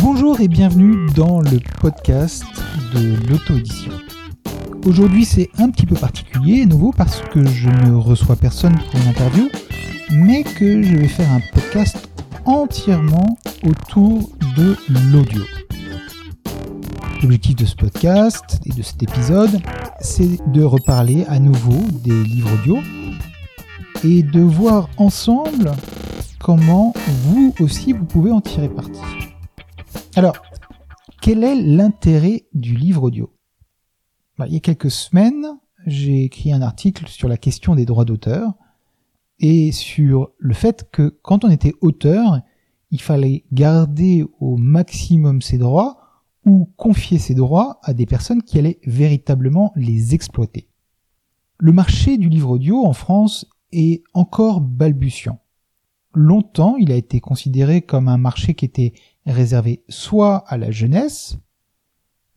Bonjour et bienvenue dans le podcast de l'auto-édition. Aujourd'hui c'est un petit peu particulier et nouveau parce que je ne reçois personne pour une interview, mais que je vais faire un podcast entièrement autour de l'audio. L'objectif de ce podcast et de cet épisode, c'est de reparler à nouveau des livres audio et de voir ensemble comment vous aussi vous pouvez en tirer parti. Alors, quel est l'intérêt du livre audio? Bah, Il y a quelques semaines, j'ai écrit un article sur la question des droits d'auteur et sur le fait que quand on était auteur, il fallait garder au maximum ses droits ou confier ses droits à des personnes qui allaient véritablement les exploiter. Le marché du livre audio en France est encore balbutiant. Longtemps, il a été considéré comme un marché qui était réservé soit à la jeunesse,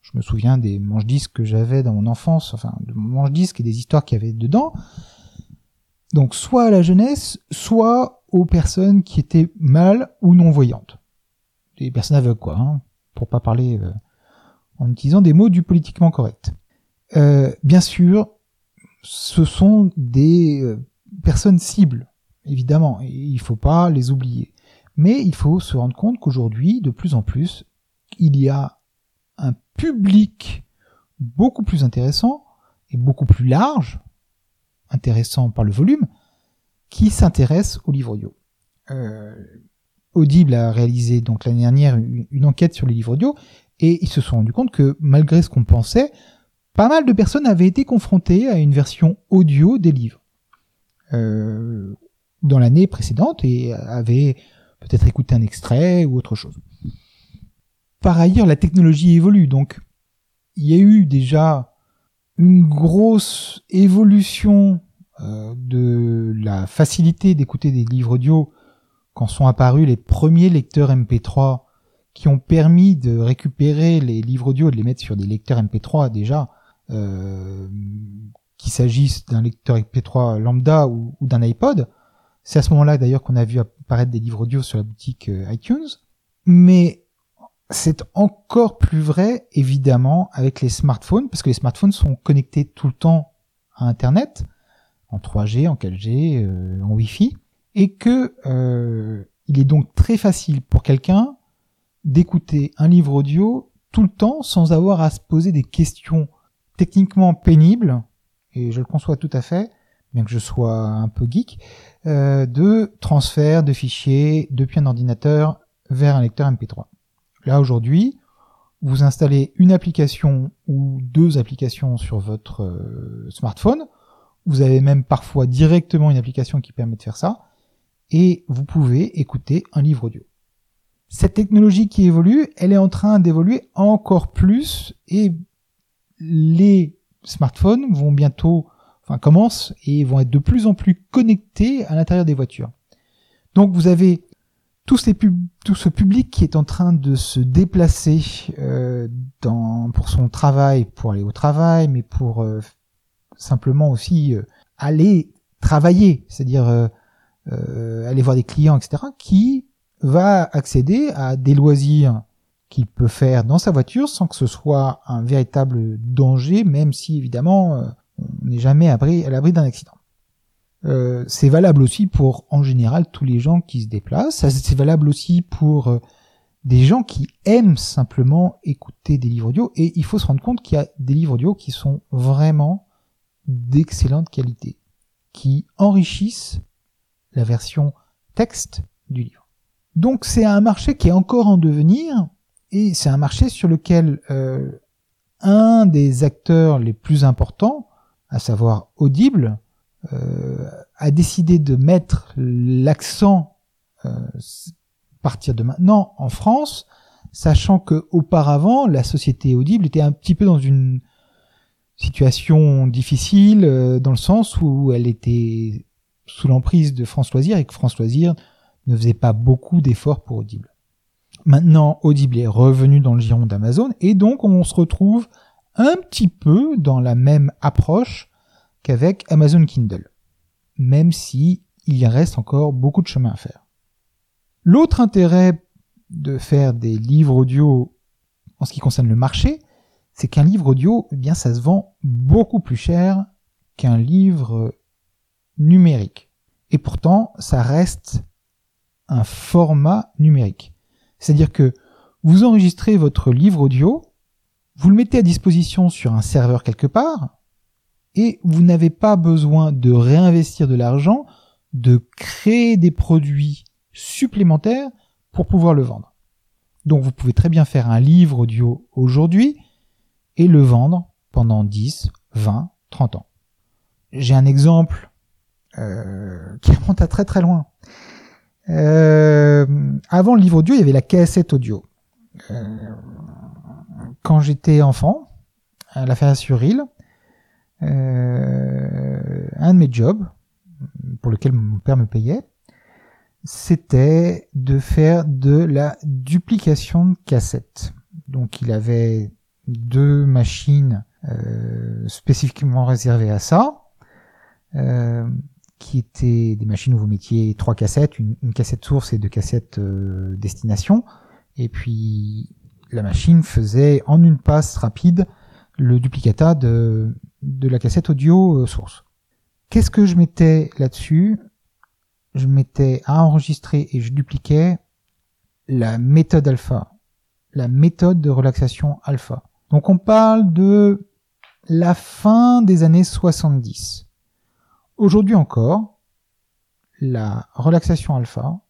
je me souviens des manches-disques que j'avais dans mon enfance, enfin de mon manche-disques et des histoires qu'il y avait dedans, donc soit à la jeunesse, soit aux personnes qui étaient mal ou non-voyantes. Des personnes aveugles, quoi, hein, pour pas parler euh, en utilisant des mots du politiquement correct. Euh, bien sûr, ce sont des euh, personnes cibles, évidemment, et il faut pas les oublier. Mais il faut se rendre compte qu'aujourd'hui, de plus en plus, il y a un public beaucoup plus intéressant et beaucoup plus large, intéressant par le volume, qui s'intéresse au livre audio. Euh, Audible a réalisé donc l'année dernière une, enquête sur les livres audio et ils se sont rendus compte que malgré ce qu'on pensait, pas mal de personnes avaient été confrontées à une version audio des livres euh, dans l'année précédente et avaient peut-être écouté un extrait ou autre chose. Par ailleurs, la technologie évolue, donc il y a eu déjà une grosse évolution euh, de la facilité d'écouter des livres audio quand sont apparus les premiers lecteurs MP3 qui ont permis de récupérer les livres audio et de les mettre sur des lecteurs MP3 déjà, euh, qu'il s'agisse d'un lecteur MP3 lambda ou, d'un iPod. C'est à ce moment-là d'ailleurs qu'on a vu apparaître des livres audio sur la boutique euh, iTunes. Mais c'est encore plus vrai évidemment avec les smartphones, parce que les smartphones sont connectés tout le temps à Internet en 3G, en 4G, euh, en Wi-Fi, et que euh, il est donc très facile pour quelqu'un d'écouter un livre audio tout le temps sans avoir à se poser des questions techniquement pénibles, et je le conçois tout à fait, bien que je sois un peu geek, euh, de transfert de fichiers depuis un ordinateur vers un lecteur MP3. Là aujourd'hui, vous installez une application ou deux applications sur votre euh, smartphone, vous avez même parfois directement une application qui permet de faire ça, et vous pouvez écouter un livre audio. Cette technologie qui évolue, elle est en train d'évoluer encore plus et les smartphones vont bientôt, enfin commencent et vont être de plus en plus connectés à l'intérieur des voitures. Donc vous avez tout, ces tout ce public qui est en train de se déplacer euh, dans, pour son travail, pour aller au travail, mais pour euh, simplement aussi euh, aller travailler, c'est-à-dire euh, euh, aller voir des clients, etc., qui va accéder à des loisirs qu'il peut faire dans sa voiture sans que ce soit un véritable danger, même si évidemment on n'est jamais à l'abri d'un accident. Euh, c'est valable aussi pour en général tous les gens qui se déplacent. C'est valable aussi pour des gens qui aiment simplement écouter des livres audio. Et il faut se rendre compte qu'il y a des livres audio qui sont vraiment d'excellente qualité, qui enrichissent la version texte du livre. Donc c'est un marché qui est encore en devenir, et c'est un marché sur lequel euh, un des acteurs les plus importants, à savoir Audible, euh, a décidé de mettre l'accent euh, partir de maintenant en France, sachant que auparavant la société Audible était un petit peu dans une situation difficile euh, dans le sens où elle était sous l'emprise de France Loisir et que France Loisir ne faisait pas beaucoup d'efforts pour Audible. Maintenant, Audible est revenu dans le giron d'Amazon et donc on se retrouve un petit peu dans la même approche qu'avec Amazon Kindle, même si il reste encore beaucoup de chemin à faire. L'autre intérêt de faire des livres audio en ce qui concerne le marché, c'est qu'un livre audio, eh bien, ça se vend beaucoup plus cher qu'un livre numérique. Et pourtant, ça reste un format numérique. C'est-à-dire que vous enregistrez votre livre audio, vous le mettez à disposition sur un serveur quelque part, et vous n'avez pas besoin de réinvestir de l'argent, de créer des produits supplémentaires pour pouvoir le vendre. Donc vous pouvez très bien faire un livre audio aujourd'hui et le vendre pendant 10, 20, 30 ans. J'ai un exemple qui remonte à très très loin. Euh, avant le livre audio, il y avait la cassette audio. Euh, quand j'étais enfant, à la sur île, euh, un de mes jobs, pour lequel mon père me payait, c'était de faire de la duplication de cassettes. Donc il avait deux machines euh, spécifiquement réservées à ça, euh, qui étaient des machines où vous mettiez trois cassettes, une, cassette source et deux cassettes euh, destination, et puis la machine faisait en une passe rapide le duplicata de, la cassette audio euh, source. Qu'est-ce que je mettais là-dessus? Je mettais à enregistrer et je dupliquais la méthode alpha, la méthode de relaxation alpha. Donc on parle de la fin des années 70. Aujourd'hui encore, la relaxation alpha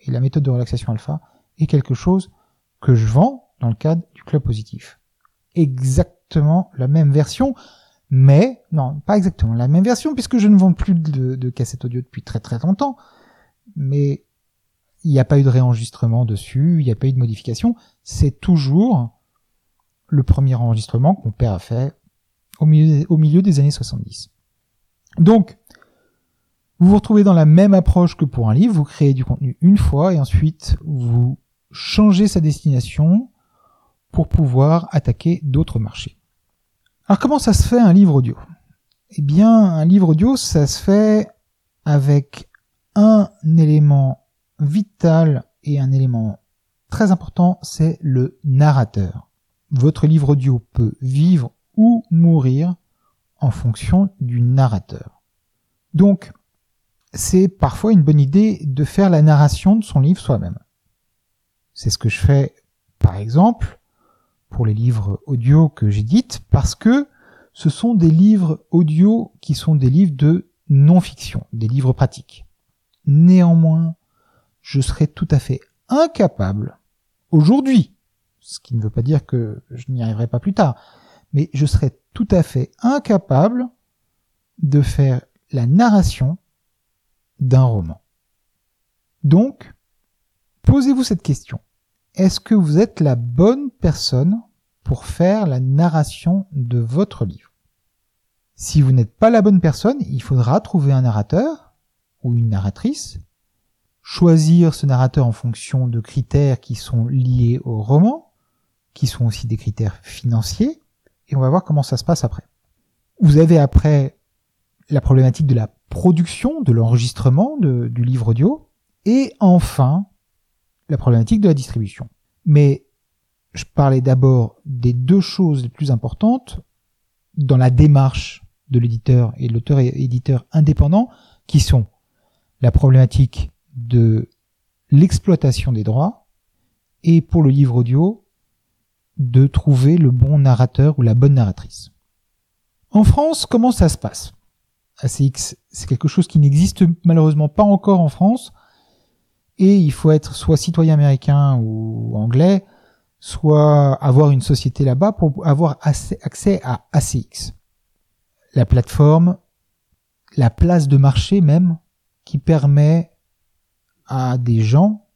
et la méthode de relaxation alpha est quelque chose que je vends dans le cadre du club positif. Exactement la même version, mais non, pas exactement la même version puisque je ne vends plus de, de cassettes audio depuis très très longtemps, mais il n'y a pas eu de réenregistrement dessus, il n'y a pas eu de modification, c'est toujours le premier enregistrement que mon père a fait au milieu des années 70. Donc, vous vous retrouvez dans la même approche que pour un livre, vous créez du contenu une fois et ensuite vous changez sa destination pour pouvoir attaquer d'autres marchés. Alors comment ça se fait un livre audio? Eh bien, un livre audio, ça se fait avec un élément vital et un élément très important, c'est le narrateur. Votre livre audio peut vivre ou mourir en fonction du narrateur. Donc, c'est parfois une bonne idée de faire la narration de son livre soi-même. C'est ce que je fais, par exemple, pour les livres audio que j'édite parce que ce sont des livres audio qui sont des livres de non-fiction, des livres pratiques. Néanmoins, je serais tout à fait incapable, aujourd'hui, ce qui ne veut pas dire que je n'y arriverai pas plus tard, mais je serais tout à fait incapable de faire la narration d'un roman. Donc, posez-vous cette question est-ce que vous êtes la bonne personne pour faire la narration de votre livre? Si vous n'êtes pas la bonne personne, il faudra trouver un narrateur ou une narratrice, choisir ce narrateur en fonction de critères qui sont liés au roman, qui sont aussi des critères financiers, et on va voir comment ça se passe après. Vous avez après la problématique de la production, de l'enregistrement du livre audio, et enfin la problématique de la distribution. Mais je parlais d'abord des deux choses les plus importantes dans la démarche de l'éditeur et de l'auteur et éditeur indépendant, qui sont la problématique de l'exploitation des droits et pour le livre audio, de trouver le bon narrateur ou la bonne narratrice. En France, comment ça se passe? ACX, c'est quelque chose qui n'existe malheureusement pas encore en France et il faut être soit citoyen américain ou anglais, soit avoir une société là-bas pour avoir accès à ACX. La plateforme, la place de marché même, qui permet à des gens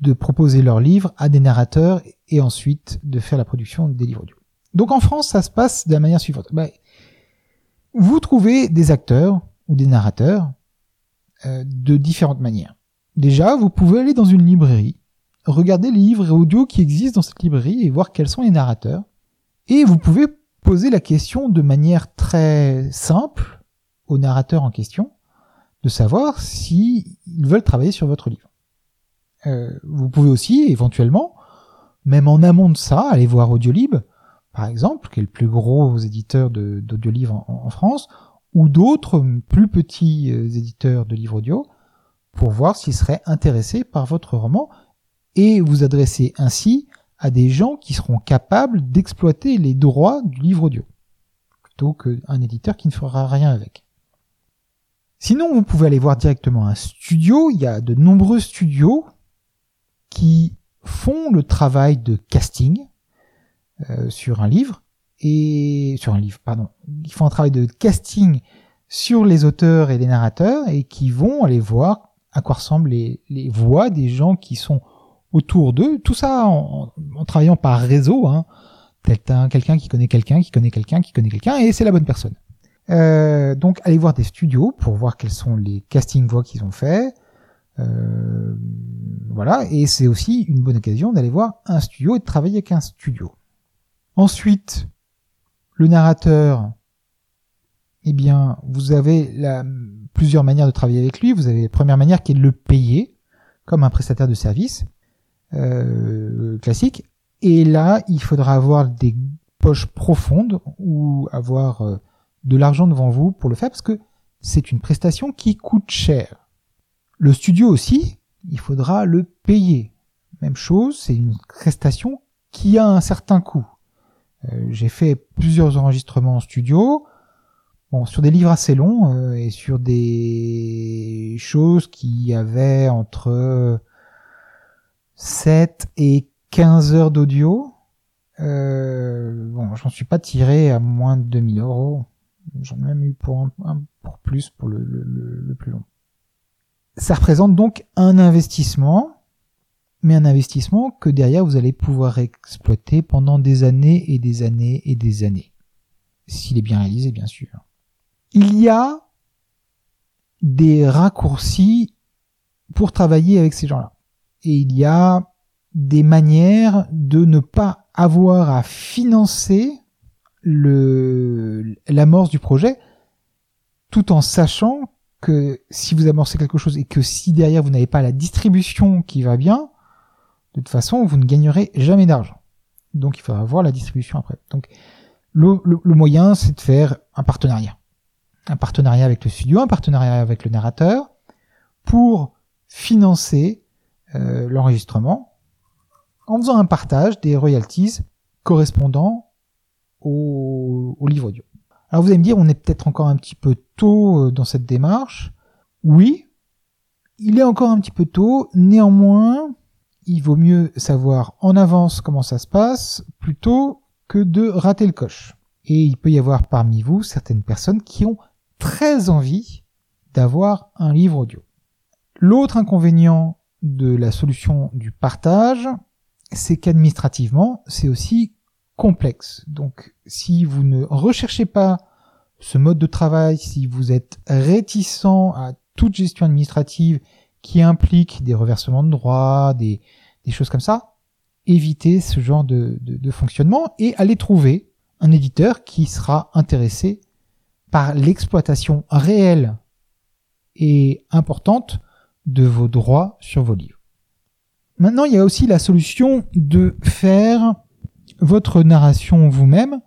de proposer leurs livres à des narrateurs et ensuite de faire la production des livres audio. Donc en France, ça se passe de la manière suivante. Ben, vous trouvez des acteurs ou des narrateurs euh, de différentes manières. Déjà, vous pouvez aller dans une librairie regarder les livres audio qui existent dans cette librairie et voir quels sont les narrateurs. Et vous pouvez poser la question de manière très simple au narrateur en question de savoir s'ils veulent travailler sur votre livre. Euh, vous pouvez aussi éventuellement, même en amont de ça, aller voir Audiolib, par exemple, qui est le plus gros éditeur d'audiolivres en, en, France, ou d'autres plus petits euh, éditeurs de livres audio, pour voir s'ils seraient intéressés par votre roman, et vous adresser ainsi à des gens qui seront capables d'exploiter les droits du livre audio, plutôt qu'un éditeur qui ne fera rien avec. Sinon, vous pouvez aller voir directement un studio. Il y a de nombreux studios qui font le travail de casting euh, sur un livre et sur un livre, pardon, ils font un travail de casting sur les auteurs et les narrateurs et qui vont aller voir à quoi ressemblent les, les voix des gens qui sont autour d'eux. Tout ça en, en, travaillant par réseau, hein. quelqu'un qui connaît quelqu'un, qui connaît quelqu'un, qui connaît quelqu'un, et c'est la bonne personne. Euh, donc allez voir des studios pour voir quels sont les casting voix qu'ils ont fait. Euh, voilà, et c'est aussi une bonne occasion d'aller voir un studio et de travailler avec un studio. Ensuite, le narrateur, eh bien, vous avez la, plusieurs manières de travailler avec lui. Vous avez la première manière qui est de le payer comme un prestataire de service euh, classique. Et là, il faudra avoir des poches profondes ou avoir euh, de l'argent devant vous pour le faire parce que c'est une prestation qui coûte cher. Le studio aussi, il faudra le payer. Même chose, c'est une prestation qui a un certain coût. Euh, j'ai fait plusieurs enregistrements en studio, bon, sur des livres assez longs euh, et sur des choses qui avaient entre 7 et 15 heures d'audio. Euh, bon, j'en suis pas tiré à moins de 2000 euros. J'en ai même eu pour, un, pour plus pour le, le, plus long. Ça représente donc un investissement, mais un investissement que derrière vous allez pouvoir exploiter pendant des années et des années et des années. S'il est bien réalisé, bien sûr. Il y a des raccourcis pour travailler avec ces gens-là. Et il y a des manières de ne pas avoir à financer l'amorce du projet, tout en sachant que si vous amorcez quelque chose et que si derrière vous n'avez pas la distribution qui va bien, de toute façon vous ne gagnerez jamais d'argent. Donc il faudra voir la distribution après. Donc le, le, moyen c'est de faire un partenariat. Un partenariat avec le studio, un partenariat avec le narrateur pour financer euh, l'enregistrement en faisant un partage des royalties correspondant au, livre audio. Alors vous allez me dire, on est peut-être encore un petit peu tôt euh, dans cette démarche. Oui, il est encore un petit peu tôt. Néanmoins, il vaut mieux savoir en avance comment ça se passe plutôt que de rater le coche. Et il peut y avoir parmi vous certaines personnes qui ont très envie d'avoir un livre audio. L'autre inconvénient de la solution du partage, c'est qu'administrativement, c'est aussi complexe. Donc si vous ne recherchez pas ce mode de travail, si vous êtes réticent à toute gestion administrative qui implique des reversements de droits, des, choses comme ça, évitez ce genre de, de fonctionnement et allez trouver un éditeur qui sera intéressé par l'exploitation réelle et importante de vos droits sur vos livres. Maintenant, il y a aussi la solution de faire votre narration vous-même.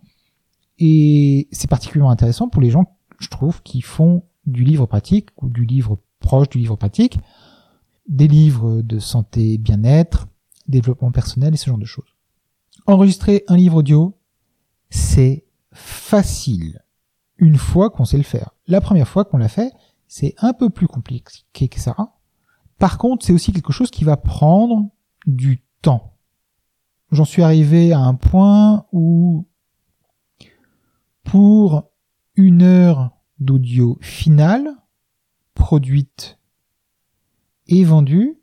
Et c'est particulièrement intéressant pour les gens, je trouve, qui font du livre pratique ou du livre proche du livre pratique, des livres de santé, bien-être, développement personnel et ce genre de choses. Enregistrer un livre audio, c'est facile une fois qu'on sait le faire. La première fois qu'on l'a fait, c'est un peu plus compliqué que ça. Par contre, c'est aussi quelque chose qui va prendre du temps j'en suis arrivé à un point où pour une heure d'audio finale, produite et vendue,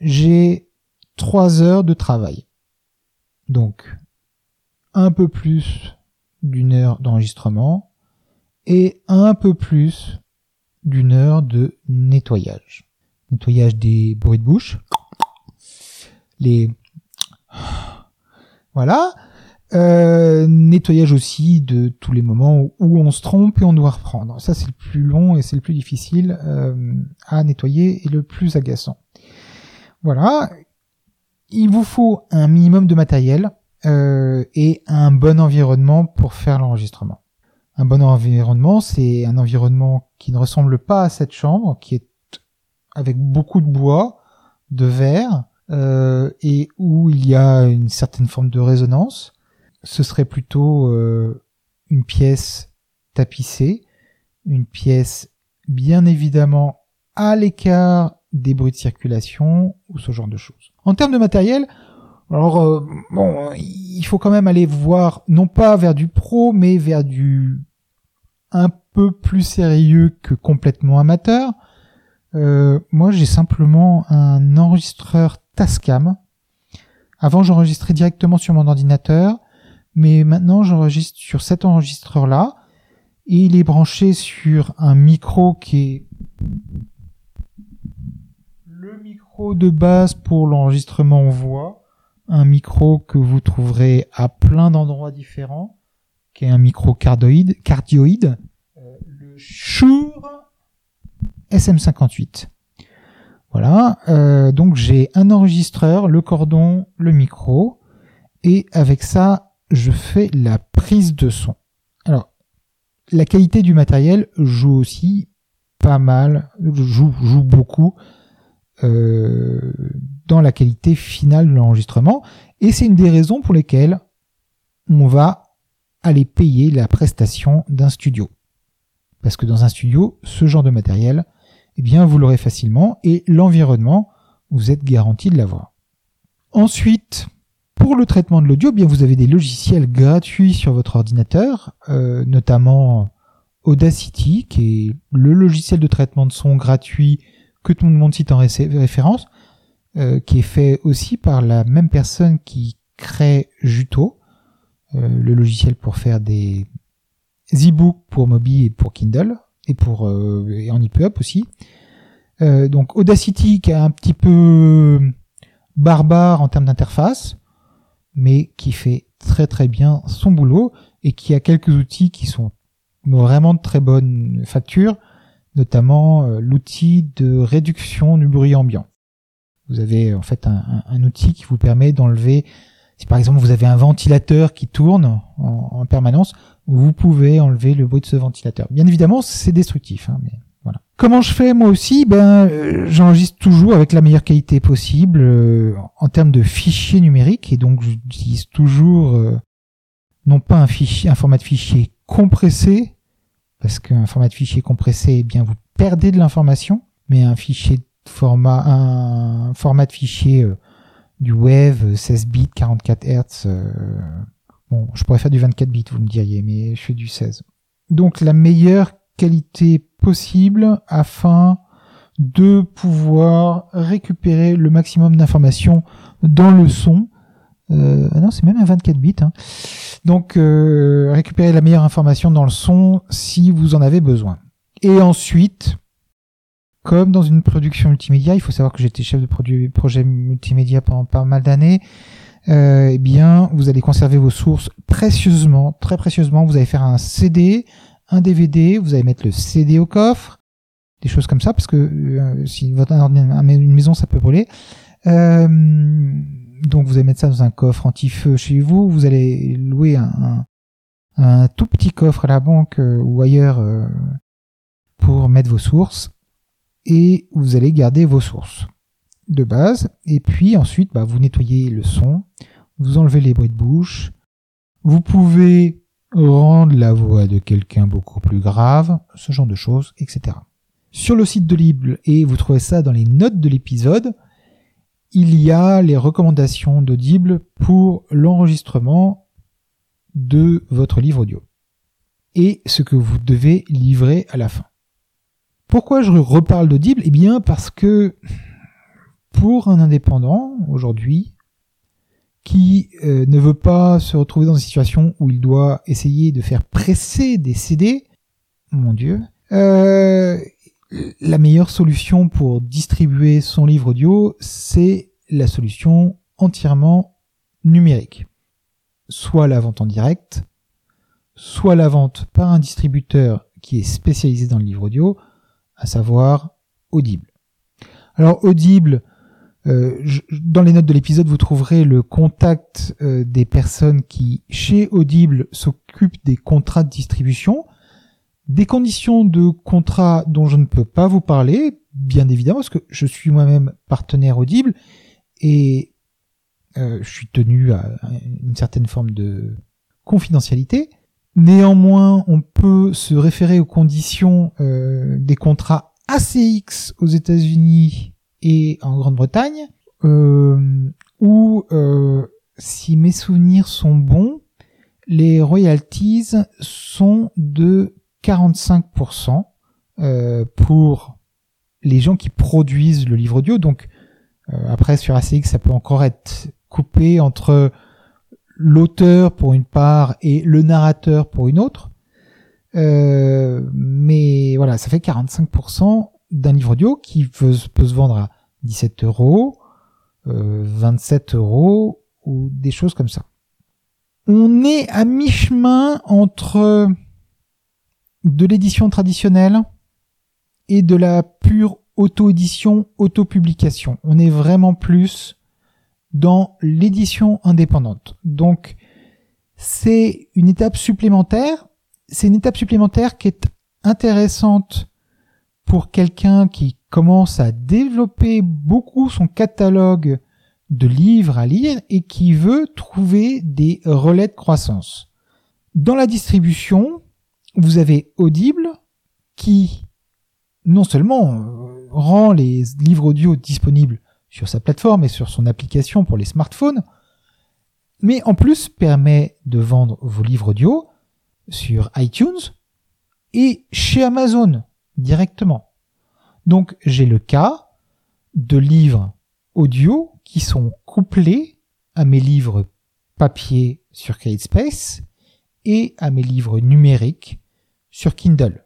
j'ai trois heures de travail. Donc, un peu plus d'une heure d'enregistrement et un peu plus d'une heure de nettoyage. Nettoyage des bruits de bouche, les voilà. Euh, nettoyage aussi de tous les moments où on se trompe et on doit reprendre. Ça c'est le plus long et c'est le plus difficile euh, à nettoyer et le plus agaçant. Voilà. Il vous faut un minimum de matériel euh, et un bon environnement pour faire l'enregistrement. Un bon environnement, c'est un environnement qui ne ressemble pas à cette chambre, qui est avec beaucoup de bois, de verre, euh, et où il y a une certaine forme de résonance. Ce serait plutôt euh, une pièce tapissée, une pièce bien évidemment à l'écart des bruits de circulation ou ce genre de choses. En termes de matériel, alors euh, bon, il faut quand même aller voir non pas vers du pro, mais vers du un peu plus sérieux que complètement amateur. Euh, moi, j'ai simplement un enregistreur Tascam. Avant, j'enregistrais directement sur mon ordinateur, mais maintenant, j'enregistre sur cet enregistreur-là. Et il est branché sur un micro qui est le micro de base pour l'enregistrement voix. Un micro que vous trouverez à plein d'endroits différents, qui est un micro cardioïde, cardioïde euh, le Shure SM58. Voilà, euh, donc j'ai un enregistreur, le cordon, le micro, et avec ça, je fais la prise de son. Alors, la qualité du matériel joue aussi pas mal, joue, beaucoup euh, dans la qualité finale de l'enregistrement, et c'est une des raisons pour lesquelles on va aller payer la prestation d'un studio. Parce que dans un studio, ce genre de matériel, eh bien vous l'aurez facilement et l'environnement, vous êtes garanti de l'avoir. Ensuite, pour le traitement de l'audio, eh bien vous avez des logiciels gratuits sur votre ordinateur, euh, notamment Audacity, qui est le logiciel de traitement de son gratuit que tout le monde cite en référence, euh, qui est fait aussi par la même personne qui crée Juto, euh, le logiciel pour faire des e-books pour Mobi et pour Kindle et pour euh, et en EPUB aussi. Euh, donc Audacity qui est un petit peu barbare en termes d'interface, mais qui fait très très bien son boulot et qui a quelques outils qui sont vraiment de très bonne facture, notamment euh, l'outil de réduction du bruit ambiant. Vous avez en fait un, outil qui vous permet d'enlever, si par exemple vous avez un ventilateur qui tourne en permanence, vous pouvez enlever le bruit de ce ventilateur. Bien évidemment, c'est destructif, hein, mais voilà. Comment je fais moi aussi? Ben, euh, j'enregistre toujours avec la meilleure qualité possible euh, en termes de fichiers numériques et donc j'utilise toujours euh, non pas un fichier, un format de fichier compressé parce qu'un format de fichier compressé, eh bien vous perdez de l'information, mais un fichier de format, un format de fichier du web 16 bits, 44 Hz Bon, je pourrais faire du 24 bits, vous me diriez, mais je fais du 16. Donc la meilleure qualité possible afin de pouvoir récupérer le maximum d'informations dans le son. Euh, ah non, c'est même un 24 bits. Hein. Donc euh, récupérer la meilleure information dans le son si vous en avez besoin. Et ensuite, comme dans une production multimédia, il faut savoir que j'étais chef de projet multimédia pendant pas mal d'années euh, eh bien, vous allez conserver vos sources précieusement, très précieusement. Vous allez faire un CD, un DVD, vous allez mettre le CD au coffre, des choses comme ça, parce que euh, si votre une maison, ça peut brûler. Euh, donc, vous allez mettre ça dans un coffre anti-feu chez vous. Vous allez louer un, tout petit coffre à la banque euh, ou ailleurs pour mettre vos sources, et vous allez garder vos sources de base, et puis ensuite bah, vous nettoyez le son, vous enlevez les bruits de bouche, vous pouvez rendre la voix de quelqu'un beaucoup plus grave, ce genre de choses, etc. Sur le site de Libre, et vous trouvez ça dans les notes de l'épisode, il y a les recommandations d'Audible pour l'enregistrement de votre livre audio et ce que vous devez livrer à la fin. Pourquoi je reparle d'Audible Eh bien parce que pour un indépendant aujourd'hui qui euh, ne veut pas se retrouver dans une situation où il doit essayer de faire presser des CD, mon Dieu, euh, la meilleure solution pour distribuer son livre audio, c'est la solution entièrement numérique. Soit la vente en direct, soit la vente par un distributeur qui est spécialisé dans le livre audio, à savoir Audible. Alors Audible, euh, dans les notes de l'épisode, vous trouverez le contact euh, des personnes qui, chez Audible, s'occupent des contrats de distribution, des conditions de contrat dont je ne peux pas vous parler, bien évidemment, parce que je suis moi-même partenaire Audible et euh, je suis tenu à une certaine forme de confidentialité. Néanmoins, on peut se référer aux conditions des contrats ACX aux États-Unis et en Grande-Bretagne, euh, où, euh, si mes souvenirs sont bons, les royalties sont de 45% euh, pour les gens qui produisent le livre audio. Donc euh, après sur ACX, ça peut encore être coupé entre l'auteur pour une part et le narrateur pour une autre. Euh, mais voilà, ça fait 45% d'un livre audio qui peut, se vendre à 17 euros, 27 euh, euros ou des choses comme ça. On est à mi-chemin entre de l'édition traditionnelle et de la pure auto-édition, auto-publication. On est vraiment plus dans l'édition indépendante. Donc, c'est une étape supplémentaire. C'est une étape supplémentaire qui est intéressante pour quelqu'un qui commence à développer beaucoup son catalogue de livres à lire et qui veut trouver des relais de croissance. Dans la distribution, vous avez Audible qui non seulement euh, rend les livres audio disponibles sur sa plateforme et sur son application pour les smartphones, mais en plus permet de vendre vos livres audio sur iTunes et chez Amazon directement. Donc j'ai le cas de livres audio qui sont couplés à mes livres papier sur CreateSpace et à mes livres numériques sur Kindle.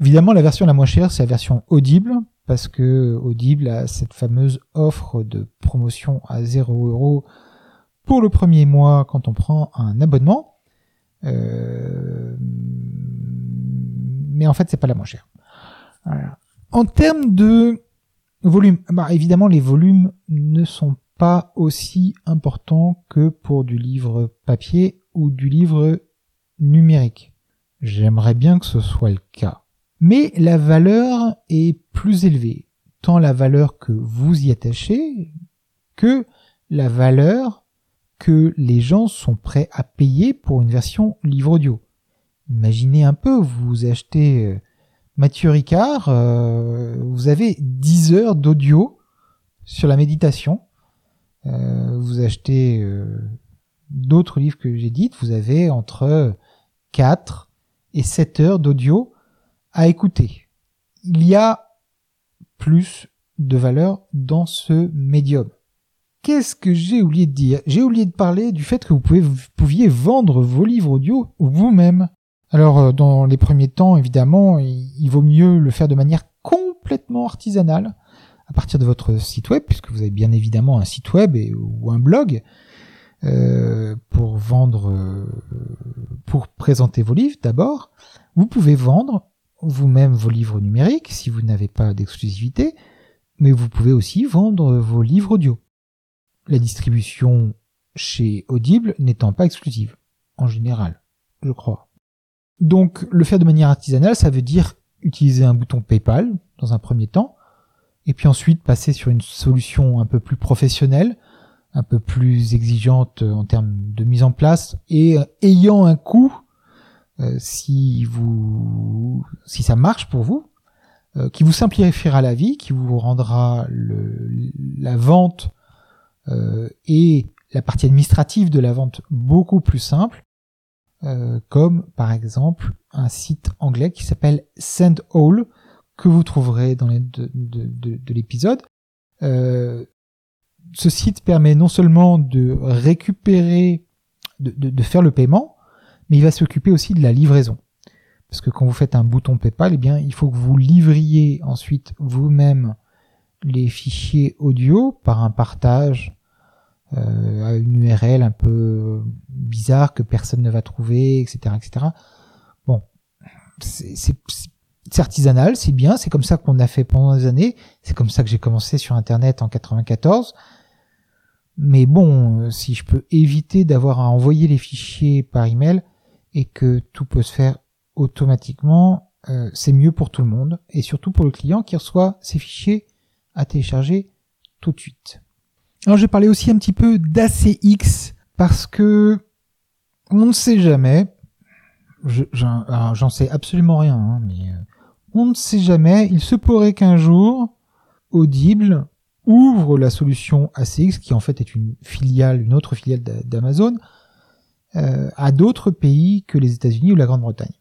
Évidemment, la version la moins chère, c'est la version Audible, parce que Audible a cette fameuse offre de promotion à 0 euros pour le premier mois quand on prend un abonnement. Euh, en fait, c'est pas la moins chère. En termes de volume, bah, évidemment, les volumes ne sont pas aussi importants que pour du livre papier ou du livre numérique. J'aimerais bien que ce soit le cas. Mais la valeur est plus élevée, tant la valeur que vous y attachez que la valeur que les gens sont prêts à payer pour une version livre audio. Imaginez un peu, vous achetez euh, Mathieu Ricard, euh, vous avez 10 heures d'audio sur la méditation. Euh, vous achetez d'autres livres que j'ai dites, vous avez entre 4 et 7 heures d'audio à écouter. Il y a plus de valeur dans ce médium. Qu'est-ce que j'ai oublié de dire? J'ai oublié de parler du fait que vous, pouvez, vous pouviez vendre vos livres audio vous-même. Alors euh, dans les premiers temps, évidemment, il, vaut mieux le faire de manière complètement artisanale à partir de votre site web, puisque vous avez bien évidemment un site web ou un blog euh, pour vendre, euh, pour présenter vos livres d'abord. Vous pouvez vendre vous-même vos livres numériques si vous n'avez pas d'exclusivité, mais vous pouvez aussi vendre vos livres audio. La distribution chez Audible n'étant pas exclusive, en général, je crois. Donc le faire de manière artisanale, ça veut dire utiliser un bouton PayPal dans un premier temps, et puis ensuite passer sur une solution un peu plus professionnelle, un peu plus exigeante en termes de mise en place, et euh, ayant un coût, euh, si vous, si ça marche pour vous, euh, qui vous simplifiera la vie, qui vous rendra la vente et la partie administrative de la vente beaucoup plus simple, euh, comme par exemple un site anglais qui s'appelle Sendall que vous trouverez dans l'épisode. Euh, ce site permet non seulement de récupérer, de, de, faire le paiement, mais il va s'occuper aussi de la livraison. Parce que quand vous faites un bouton PayPal, eh bien, il faut que vous livriez ensuite vous-même les fichiers audio par un partage euh, à une URL un peu bizarre que personne ne va trouver, etc., etc. Bon, c'est artisanal, c'est bien, c'est comme ça qu'on a fait pendant des années, c'est comme ça que j'ai commencé sur Internet en 94. Mais bon, si je peux éviter d'avoir à envoyer les fichiers par email et que tout peut se faire automatiquement, euh, c'est mieux pour tout le monde et surtout pour le client qui reçoit ses fichiers à télécharger tout de suite. Alors j'ai parlé aussi un petit peu d'ACX parce que on ne sait jamais. J'en sais absolument rien, hein, mais euh, on ne sait jamais. Il se pourrait qu'un jour, Audible ouvre la solution ACX, qui en fait est une filiale, une autre filiale d'Amazon, euh, à d'autres pays que les États-Unis ou la Grande-Bretagne.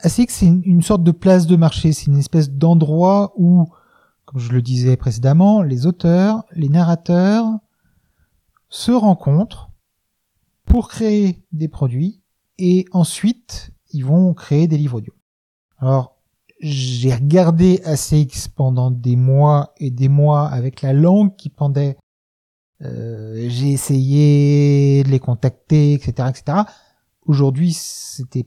ACX, c'est une, sorte de place de marché, c'est une espèce d'endroit où comme je le disais précédemment, les auteurs, les narrateurs se rencontrent pour créer des produits et ensuite ils vont créer des livres audio. Alors j'ai regardé ACX pendant des mois et des mois avec la langue qui pendait. Euh, j'ai essayé de les contacter, etc., etc. Aujourd'hui, c'était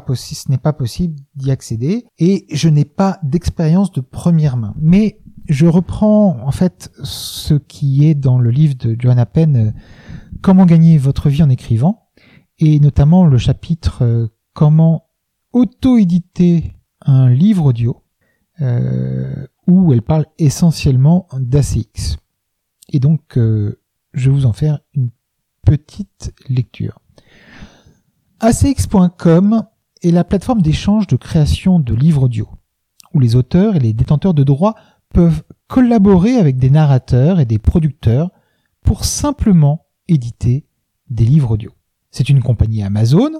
possible, ce n'est pas possible d'y accéder et je n'ai pas d'expérience de première main. Mais je reprends en fait ce qui est dans le livre de Joanna Penn, euh, Comment gagner votre vie en écrivant, et notamment le chapitre euh, Comment auto-éditer un livre audio, euh, où elle parle essentiellement d'ACX. Et donc, je vais vous en faire une petite lecture. ACX.com est la plateforme d'échange de création de livres audio, où les auteurs et les détenteurs de droits peuvent collaborer avec des narrateurs et des producteurs pour simplement éditer des livres audio. C'est une compagnie Amazon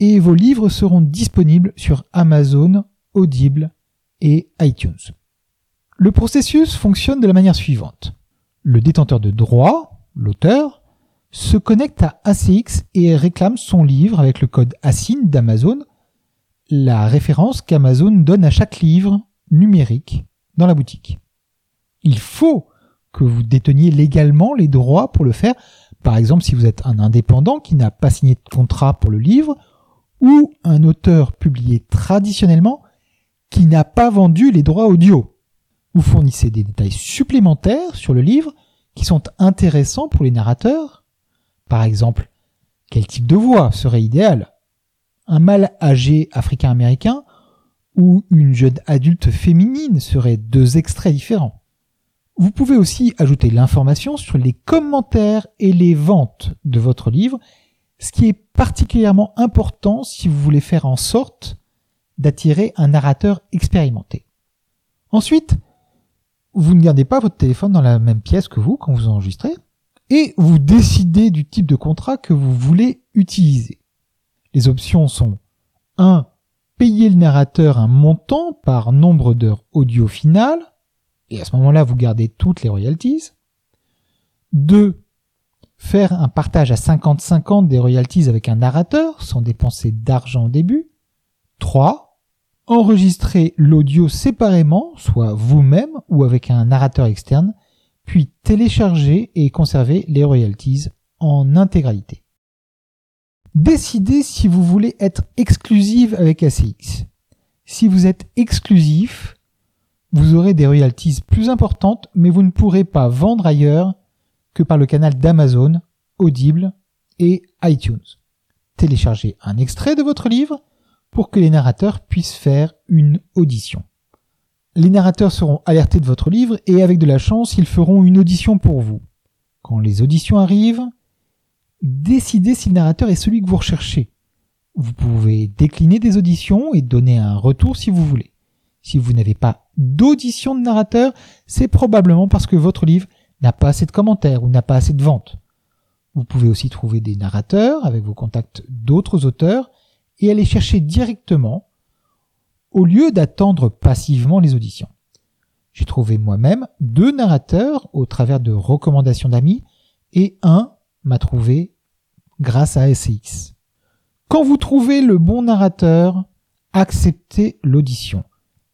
et vos livres seront disponibles sur Amazon, Audible et iTunes. Le processus fonctionne de la manière suivante. Le détenteur de droits, l'auteur, se connecte à ACX et réclame son livre avec le code ASIN d'Amazon, la référence qu'Amazon donne à chaque livre numérique dans la boutique. Il faut que vous déteniez légalement les droits pour le faire. Par exemple, si vous êtes un indépendant qui n'a pas signé de contrat pour le livre, ou un auteur publié traditionnellement qui n'a pas vendu les droits audio. Vous fournissez des détails supplémentaires sur le livre qui sont intéressants pour les narrateurs par exemple, quel type de voix serait idéal? Un mâle âgé africain-américain ou une jeune adulte féminine seraient deux extraits différents? Vous pouvez aussi ajouter l'information sur les commentaires et les ventes de votre livre, ce qui est particulièrement important si vous voulez faire en sorte d'attirer un narrateur expérimenté. Ensuite, vous ne gardez pas votre téléphone dans la même pièce que vous quand vous enregistrez et vous décidez du type de contrat que vous voulez utiliser. Les options sont 1. Payer le narrateur un montant par nombre d'heures audio finales, et à ce moment-là, vous gardez toutes les royalties. 2. Faire un partage à 50-50 des royalties avec un narrateur sans dépenser d'argent au début. 3. Enregistrer l'audio séparément, soit vous-même ou avec un narrateur externe, puis télécharger et conserver les royalties en intégralité. Décidez si vous voulez être exclusive avec ACX. Si vous êtes exclusif, vous aurez des royalties plus importantes, mais vous ne pourrez pas vendre ailleurs que par le canal d'Amazon, Audible et iTunes. Téléchargez un extrait de votre livre pour que les narrateurs puissent faire une audition. Les narrateurs seront alertés de votre livre et avec de la chance, ils feront une audition pour vous. Quand les auditions arrivent, décidez si le narrateur est celui que vous recherchez. Vous pouvez décliner des auditions et donner un retour si vous voulez. Si vous n'avez pas d'audition de narrateur, c'est probablement parce que votre livre n'a pas assez de commentaires ou n'a pas assez de ventes. Vous pouvez aussi trouver des narrateurs avec vos contacts d'autres auteurs et aller chercher directement au lieu d'attendre passivement les auditions. J'ai trouvé moi-même deux narrateurs au travers de recommandations d'amis et un m'a trouvé grâce à SX. Quand vous trouvez le bon narrateur, acceptez l'audition,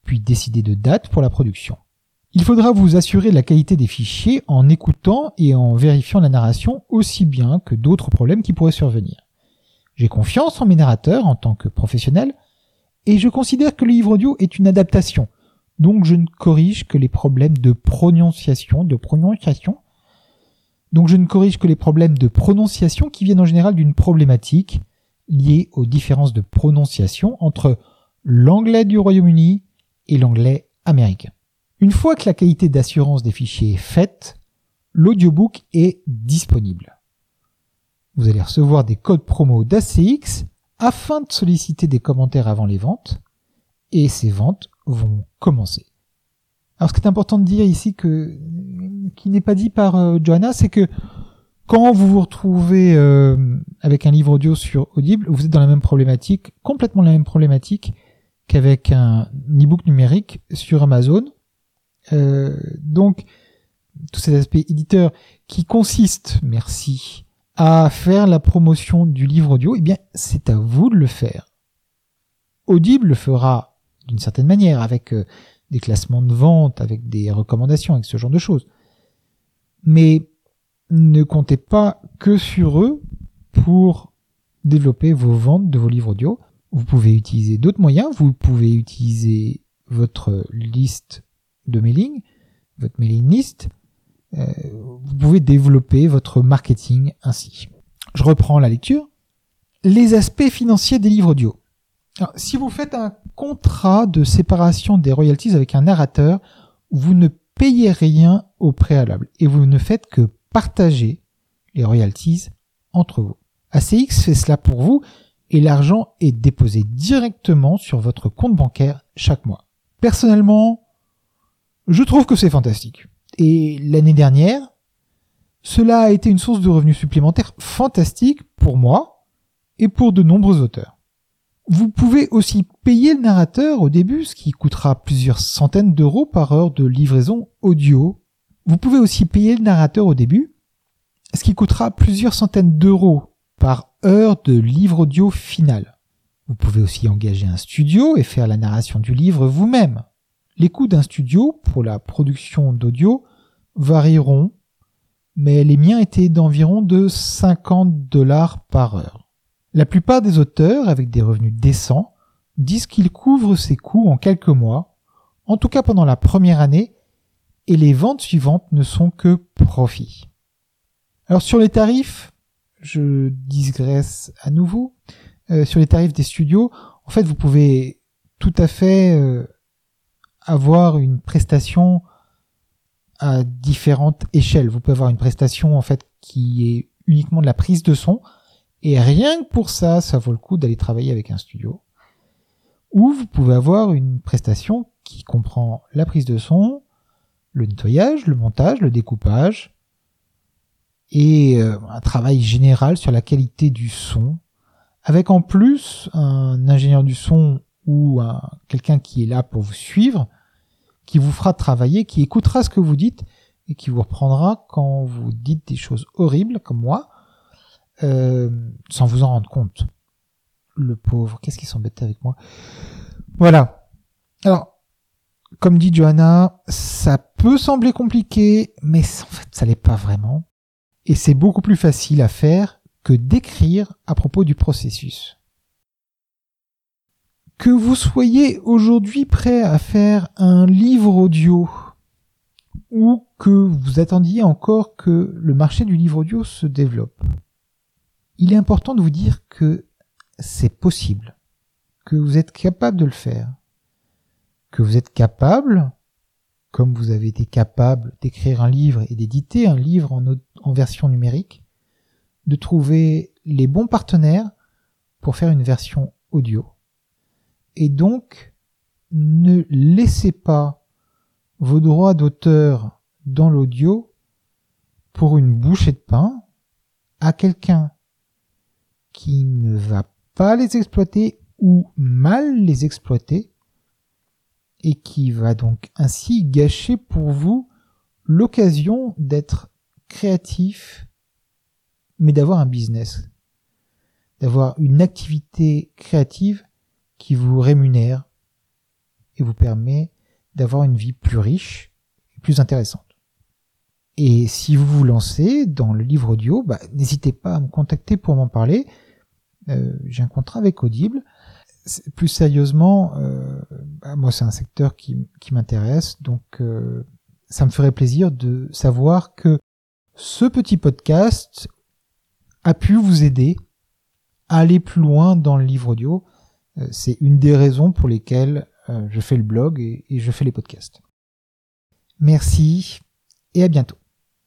puis décidez de date pour la production. Il faudra vous assurer la qualité des fichiers en écoutant et en vérifiant la narration aussi bien que d'autres problèmes qui pourraient survenir. J'ai confiance en mes narrateurs en tant que professionnel et je considère que le livre audio est une adaptation. Donc je ne corrige que les problèmes de prononciation, de prononciation. Donc je ne corrige que les problèmes de prononciation qui viennent en général d'une problématique liée aux différences de prononciation entre l'anglais du Royaume-Uni et l'anglais américain. Une fois que la qualité d'assurance des fichiers est faite, l'audiobook est disponible. Vous allez recevoir des codes promo d'ACX afin de solliciter des commentaires avant les ventes, et ces ventes vont commencer. Alors ce qui est important de dire ici que qui n'est pas dit par euh, Johanna, c'est que quand vous vous retrouvez euh, avec un livre audio sur Audible, vous êtes dans la même problématique, complètement la même problématique qu'avec un e-book numérique sur Amazon. Euh, donc, tous ces aspects éditeurs qui consistent, merci, à faire la promotion du livre audio, eh bien, c'est à vous de le faire. Audible le fera d'une certaine manière, avec euh, des classements de vente, avec des recommandations, avec ce genre de choses. Mais ne comptez pas que sur eux pour développer vos ventes de vos livres audio. Vous pouvez utiliser d'autres moyens, vous pouvez utiliser votre liste de mailing, votre mailing list, vous pouvez développer votre marketing ainsi. Je reprends la lecture. Les aspects financiers des livres audio. si vous faites un contrat de séparation des royalties avec un narrateur, vous ne payez rien au préalable et vous ne faites que partager les royalties entre vous. ACX fait cela pour vous et l'argent est déposé directement sur votre compte bancaire chaque mois. Personnellement, je trouve que c'est fantastique. Et l'année dernière, cela a été une source de revenus supplémentaires fantastique pour moi et pour de nombreux auteurs. Vous pouvez aussi payer le narrateur au début, ce qui coûtera plusieurs centaines d'euros par heure de livraison audio. Vous pouvez aussi payer le narrateur au début, ce qui coûtera plusieurs centaines d'euros par heure de livre audio final. Vous pouvez aussi engager un studio et faire la narration du livre vous-même. Les coûts d'un studio pour la production d'audio varieront, mais les miens étaient d'environ de 50 dollars par heure. La plupart des auteurs, avec des revenus décents, disent qu'ils couvrent ces coûts en quelques mois, en tout cas pendant la première année, et les ventes suivantes ne sont que profit. Alors sur les tarifs, je digresse à nouveau, euh, sur les tarifs des studios, en fait vous pouvez tout à fait euh, avoir une prestation à différentes échelles. Vous pouvez avoir une prestation en fait qui est uniquement de la prise de son et rien que pour ça, ça vaut le coup d'aller travailler avec un studio. Ou vous pouvez avoir une prestation qui comprend la prise de son, le nettoyage, le montage, le découpage et euh, un travail général sur la qualité du son avec en plus un ingénieur du son ou quelqu'un qui est là pour vous suivre, qui vous fera travailler, qui écoutera ce que vous dites et qui vous reprendra quand vous dites des choses horribles comme moi, euh, sans vous en rendre compte. Le pauvre, qu'est-ce qui s'embête avec moi? Voilà. Alors, comme dit Johanna, ça peut sembler compliqué, mais en fait, ça l'est pas vraiment. Et c'est beaucoup plus facile à faire que d'écrire à propos du processus. Que vous soyez aujourd'hui prêt à faire un livre audio ou que vous attendiez encore que le marché du livre audio se développe, il est important de vous dire que c'est possible, que vous êtes capable de le faire, que vous êtes capable, comme vous avez été capable d'écrire un livre et d'éditer un livre en, version numérique, de trouver les bons partenaires pour faire une version audio et donc ne laissez pas vos droits d'auteur dans l'audio pour une bouchée de pain à quelqu'un qui ne va pas les exploiter ou mal les exploiter et qui va donc ainsi gâcher pour vous l'occasion d'être créatif mais d'avoir un business, d'avoir une activité créative qui vous rémunère et vous permet d'avoir une vie plus riche plus intéressantes. Et si vous vous lancez dans le livre audio, bah, n'hésitez pas à me contacter pour m'en parler. Euh, j'ai un contrat avec Audible. Plus sérieusement, euh, bah, moi c'est un secteur qui, qui m'intéresse, donc euh, ça me ferait plaisir de savoir que ce petit podcast a pu vous aider à aller plus loin dans le livre audio. Euh, c'est une des raisons pour lesquelles euh, je fais le blog et, et je fais les podcasts. Merci et à bientôt.